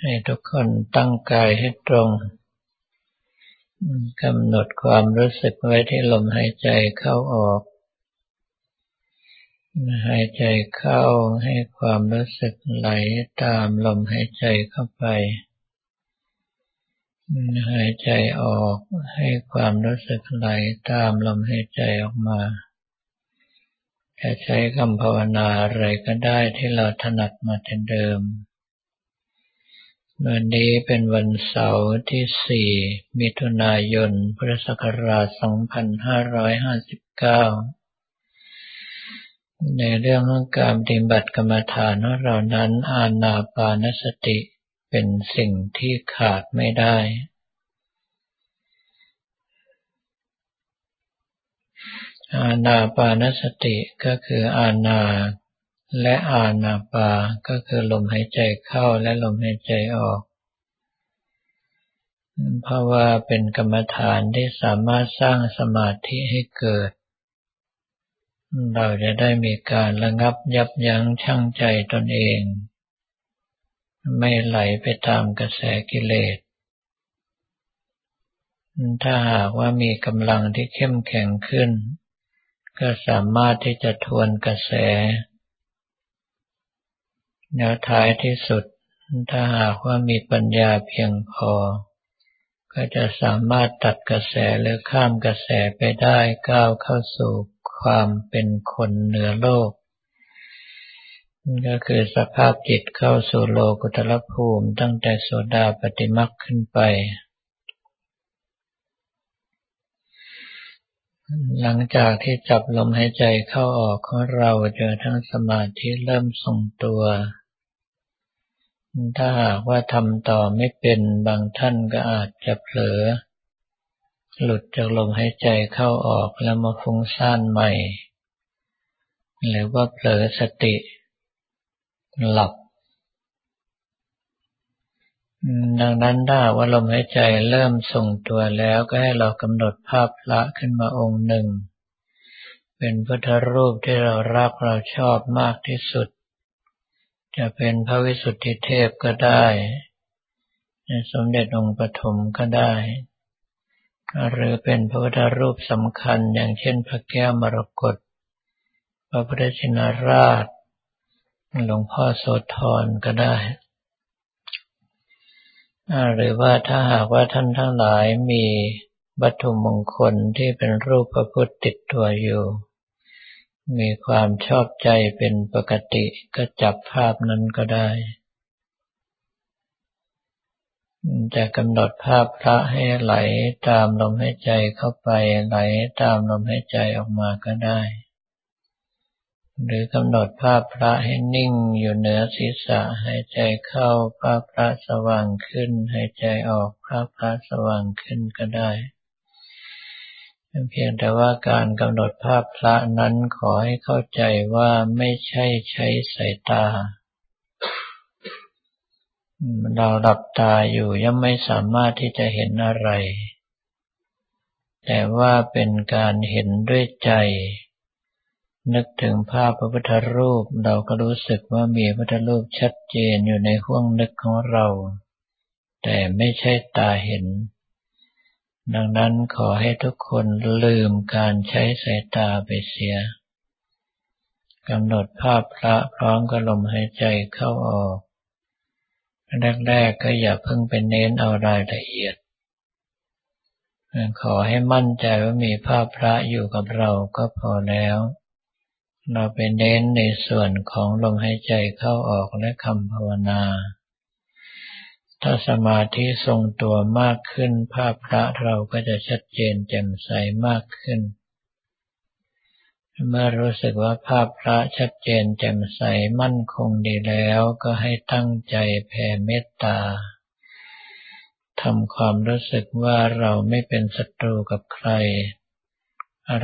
ให้ทุกคนตั้งกายให้ตรงกำหนดความรู้สึกไว้ที่ลมหายใจเข้าออก หายใจเข้าให้ความรู้สึกไหลตามลมหายใจเข้าไป หายใจออกให้ความรู้สึกไหลตามลมหายใจออกมาจะใช้คำภาวนาอะไรก็ได้ที่เราถนัดมาแต่เดิม วันนี้เป็นวันเสาร์ที่ 4 มิถุนายน พุทธศักราช 2559 ในเรื่องของการปฏิบัติกรรมฐานของเรานั้นอาณาปานสติเป็นสิ่งที่ขาดไม่ได้ อาณาปานสติก็คืออาณา และอานาปาก็คือลมหายใจเข้าและลมหายใจออก เพราะว่าเป็นกรรมฐานที่สามารถสร้างสมาธิให้เกิด เราจะได้มีการระงับยับยั้งชั่งใจตนเอง ไม่ไหลไปตามกระแสกิเลส ถ้าหากว่ามีกำลังที่เข้มแข็งขึ้น ก็สามารถที่จะทวนกระแส แล้วท้ายที่สุดถ้าหากว่ามีปัญญาเพียงพอ ก็จะสามารถตัดกระแสหรือข้ามกระแสไปได้ก้าวเข้าสู่ความเป็นคนเหนือโลก ก็คือสภาพจิตเข้าสู่โลกุตลภูมิตั้งแต่โสดาปฏิมักขึ้นไป หลังจากที่จับลมหายใจเข้าออกของเราเจอทั้งสมาธิเริ่มทรงตัว ถ้าหากว่าทำต่อไม่เป็นบางท่านก็อาจจะเผลอ หลุดจากลมหายใจเข้าออกแล้วมาฟุ้งซ่านใหม่ หรือว่าเผลอสติ หลับ ดังนั้นถ้าว่าลมหายใจเริ่มทรงตัวแล้วก็ให้เรากำหนดภาพพระขึ้นมาองค์หนึ่ง เป็นพุทธรูปที่เรารักเราชอบมากที่สุด จะเป็นพระวิสุทธิเทพก็ได้ สมเด็จองค์ปฐมก็ได้ หรือเป็นพระพุทธรูปสำคัญอย่างเช่นพระแก้วมรกตพระพุทธชินราช หลวงพ่อโสธรก็ได้ หรือว่าถ้าหากว่าท่านทั้งหลายมีวัตถุมงคลที่เป็นรูปพระพุทธติดตัวอยู่ มีความชอบใจเป็นปกติก็จับภาพนั้นก็ได้ จะกำหนดภาพพระให้ไหลตามลมหายใจเข้าไปไหลตามลมหายใจออกมาก็ได้ หรือกำหนดภาพพระให้นิ่งอยู่เหนือศีรษะหายใจเข้าภาพพระสว่างขึ้นหายใจออกภาพพระสว่างขึ้นก็ได้ เพียงแต่ว่าการกำหนดภาพพระนั้นขอให้เข้าใจว่าไม่ใช่ใช้สายตา เราหลับตาอยู่ยังไม่สามารถที่จะเห็นอะไร แต่ว่าเป็นการเห็นด้วยใจ นึกถึงภาพพระพุทธรูปเราก็รู้สึกว่ามีพระพุทธรูปชัดเจนอยู่ในห้วงนึกของเรา แต่ไม่ใช่ตาเห็น ดังนั้นขอให้ทุกคนลืมการใช้สายตาไปเสียกำหนดภาพพระพร้อมกับลมหายใจเข้าออก แรกๆก็อย่าเพิ่งไปเน้นเอารายละเอียด ขอให้มั่นใจว่ามีภาพพระอยู่กับเราก็พอแล้ว เราไปเน้นในส่วนของลมหายใจเข้าออกและคำภาวนา ถ้าสมาธิทรงตัวมากขึ้น ภาพพระเราก็จะชัดเจนแจ่มใสมากขึ้น เมื่อรู้สึกว่าภาพพระชัดเจนแจ่มใสมั่นคงดีแล้วก็ให้ตั้งใจแผ่เมตตาทำความรู้สึกว่าเราไม่เป็นศัตรูกับใคร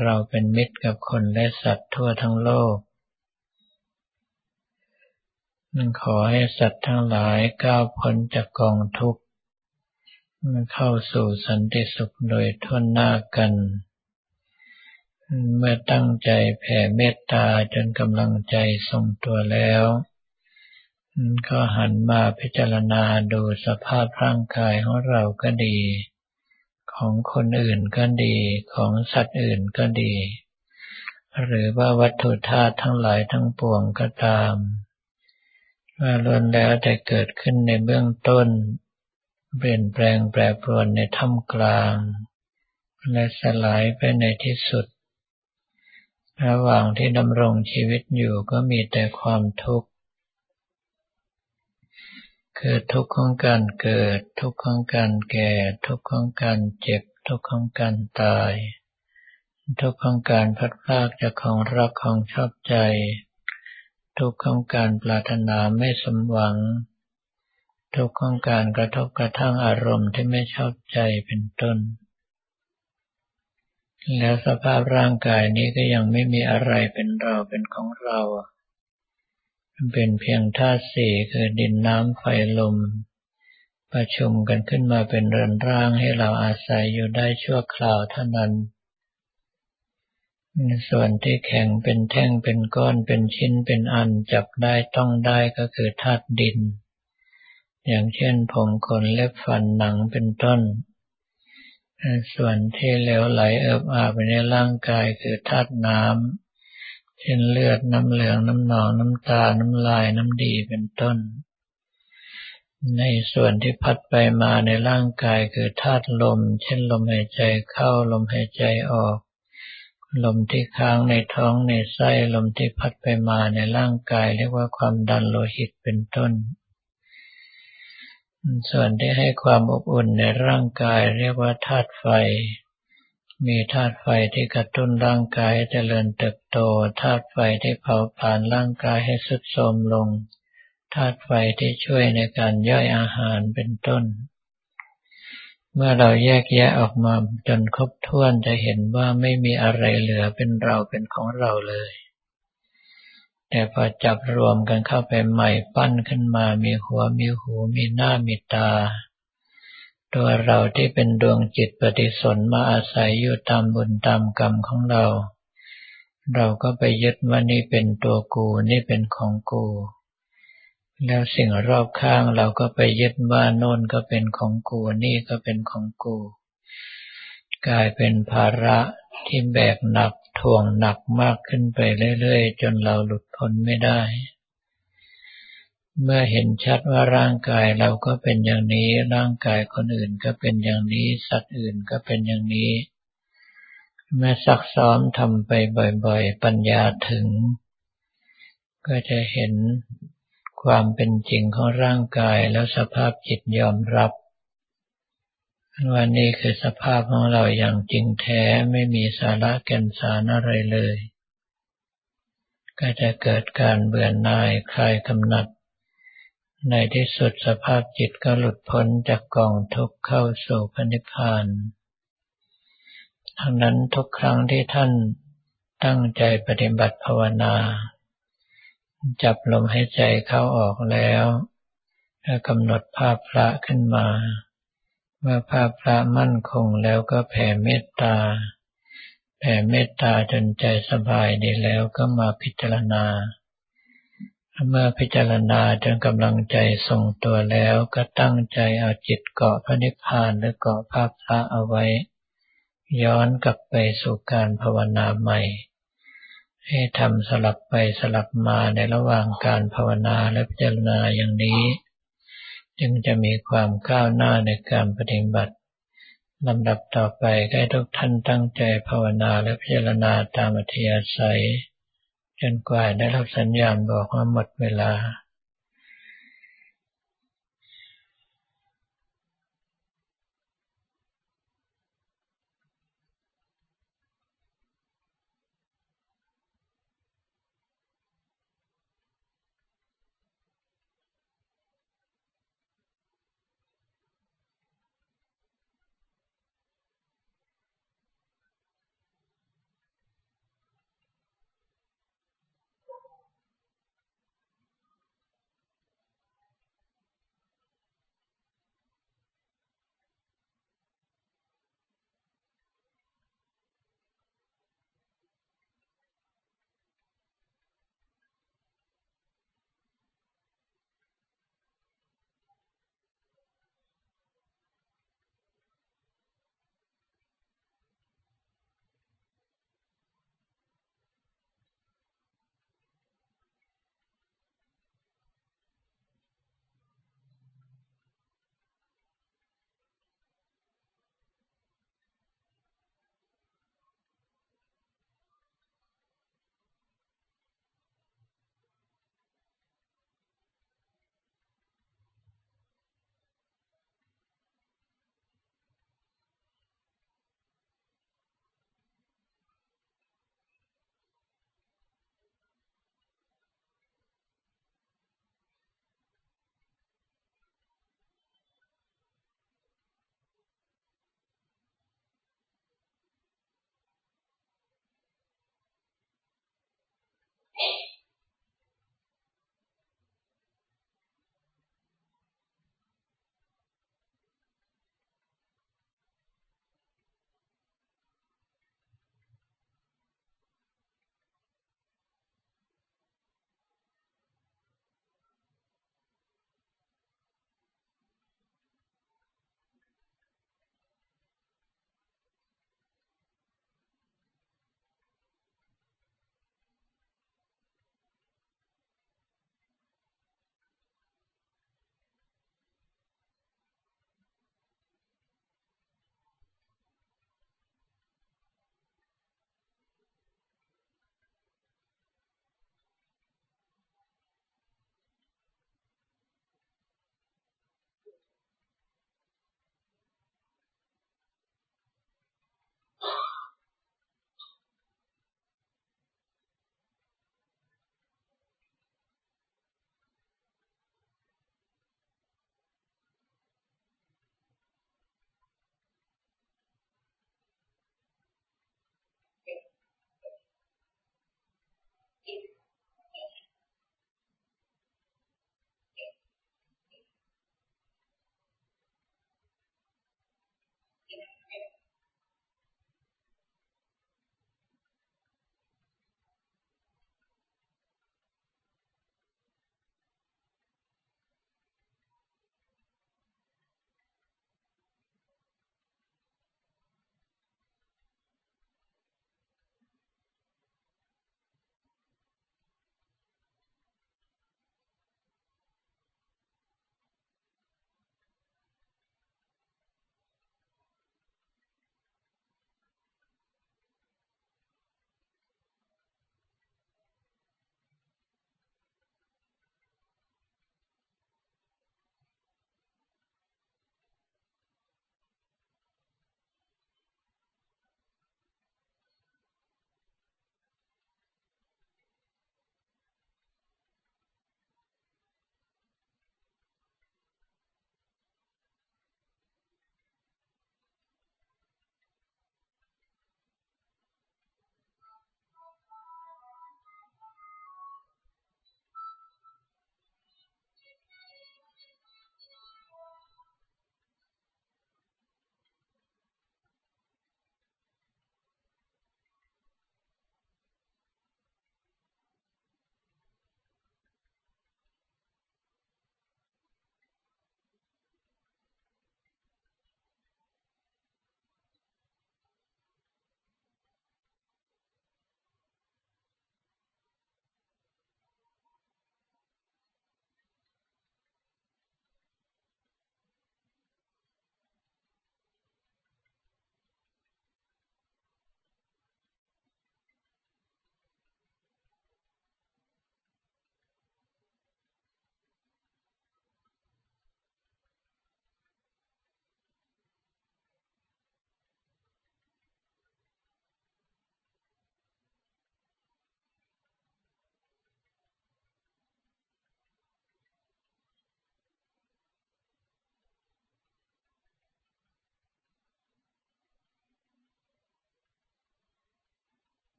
เราเป็นมิตรกับคนและสัตว์ทั่วทั้งโลก ขอให้สัตว์ทั้งหลายก้าวพ้นจากกองทุกข์เข้าสู่สันติสุขโดยทั่วหน้ากัน เมื่อตั้งใจแผ่เมตตาจนกำลังใจทรงตัวแล้ว ก็หันมาพิจารณาดูสภาพร่างกายของเราก็ดี ของคนอื่นก็ดี ของสัตว์อื่นก็ดี หรือว่าวัตถุธาตุทั้งหลายทั้งปวงก็ตาม ว่าล้วนแล้วแต่เกิดขึ้นในเบื้องต้น เปลี่ยนแปลงแปรปรวนในท่ามกลาง และสลายไปในที่สุด ระหว่างที่ดำรงชีวิตอยู่ก็มีแต่ความทุกข์ คือทุกข์ของการเกิด ทุกข์ของการแก่ ทุกข์ของการเจ็บ ทุกข์ของการตาย ทุกข์ของการพัดพลากจากของรักของชอบใจ ทุกข์ของการปรารถนาไม่สมหวัง ทุกข์ของการกระทบกระทั่งอารมณ์ที่ไม่ชอบใจเป็นต้น แล้วสภาพร่างกายนี้ก็ยังไม่มีอะไรเป็นเราเป็นของเราเป็นเพียงธาตุสี่คือดินน้ำไฟลม ประชุมกันขึ้นมาเป็นเรือนร่างให้เราอาศัยอยู่ได้ชั่วคราวเท่านั้น ส่วนที่แข็งเป็นแท่งเป็นก้อนเป็นชิ้นเป็นอันจับได้ต้องได้ก็คือธาตุดิน อย่างเช่นผมขนเล็บฟันหนังเป็นต้น ส่วนที่เหลวไหลเอิบอาบในร่างกายคือธาตุน้ำเช่นเลือดน้ำเหลืองน้ำหนองน้ำตา น้ำลายน้ำดีเป็นต้น ในส่วนที่พัดไปมาในร่างกายคือธาตุลม เช่นลมหายใจเข้าลมหายใจออก ลมที่ค้างในท้องในไส้ลมที่พัดไปมาในร่างกาย เรียกว่าความดันโลหิตเป็นต้น ส่วนที่ให้ความอบอุ่นในร่างกายเรียกว่าธาตุไฟ มีธาตุไฟที่กระตุ้นร่างกายให้เจริญเติบโตธาตุไฟที่เผาผลาญร่างกายให้สุดโทรมลงธาตุไฟที่ช่วยในการย่อยอาหารเป็นต้น เมื่อเราแยกแยะออกมาจนครบถ้วนจะเห็นว่าไม่มีอะไรเหลือเป็นเราเป็นของเราเลย แต่พอจับรวมกันเข้าไปใหม่ปั้นขึ้นมามีหัวมีหูมีหน้ามีตา ตัวเราที่เป็นดวงจิตปฏิสนมาอาศัยอยู่ตามบุญตามกรรมของเรา เราก็ไปยึดว่านี่เป็นตัวกูนี่เป็นของกู แล้วสิ่งรอบข้างเราก็ไปยึดว่าโน่นก็เป็นของกูนี่ก็เป็นของกู กลายเป็นภาระที่แบกหนักถ่วงหนักมากขึ้นไปเรื่อยๆ จนเราหลุดพ้นไม่ได้ เมื่อเห็นชัดว่าร่างกายเราก็เป็นอย่างนี้ ร่างกายคนอื่นก็เป็นอย่างนี้ สัตว์อื่นก็เป็นอย่างนี้ เมื่อซักซ้อมทำไปบ่อยๆ ปัญญาถึง ก็จะเห็น ความเป็นจริงของร่างกายแล้วสภาพจิตยอมรับว่านี่คือสภาพของเราอย่างจริงแท้ไม่มีสาระแก่นสารอะไรเลย ก็จะเกิดการเบื่อหน่ายคลายกำหนัด ในที่สุดสภาพจิตก็หลุดพ้นจากกองทุกข์เข้าสู่พระนิพพานทั้งนั้นทุกครั้งที่ท่านตั้งใจปฏิบัติภาวนา จับลมหายใจเข้าออกแล้วกำหนดภาพพระขึ้นมาเมื่อภาพพระมั่นคงแล้วก็แผ่เมตตา แผ่เมตตาจนใจสบายดีแล้วก็มาพิจารณา เมื่อพิจารณาจนกำลังใจทรงตัวแล้วก็ตั้งใจเอาจิตเกาะพระนิพพานหรือเกาะภาพพระเอาไว้ ย้อนกลับไปสู่การภาวนาใหม่ ให้ทำสลับไปสลับมาในระหว่างการภาวนาและพิจารณาอย่างนี้ จึงจะมีความก้าวหน้าในการปฏิบัติลำดับต่อไปให้ทุกท่านตั้งใจภาวนาและพิจารณาตามอัธยาศัย จนกว่าได้รับสัญญาณบอกว่าหมดเวลา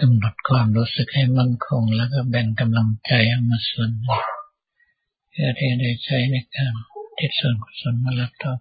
กำหนดความรู้สึกให้มั่นคง แล้วก็แบ่งกำลังใจออกมาส่วนเพื่อที่ได้ใช้ในการทิศส่วนกุศลมารับต่อ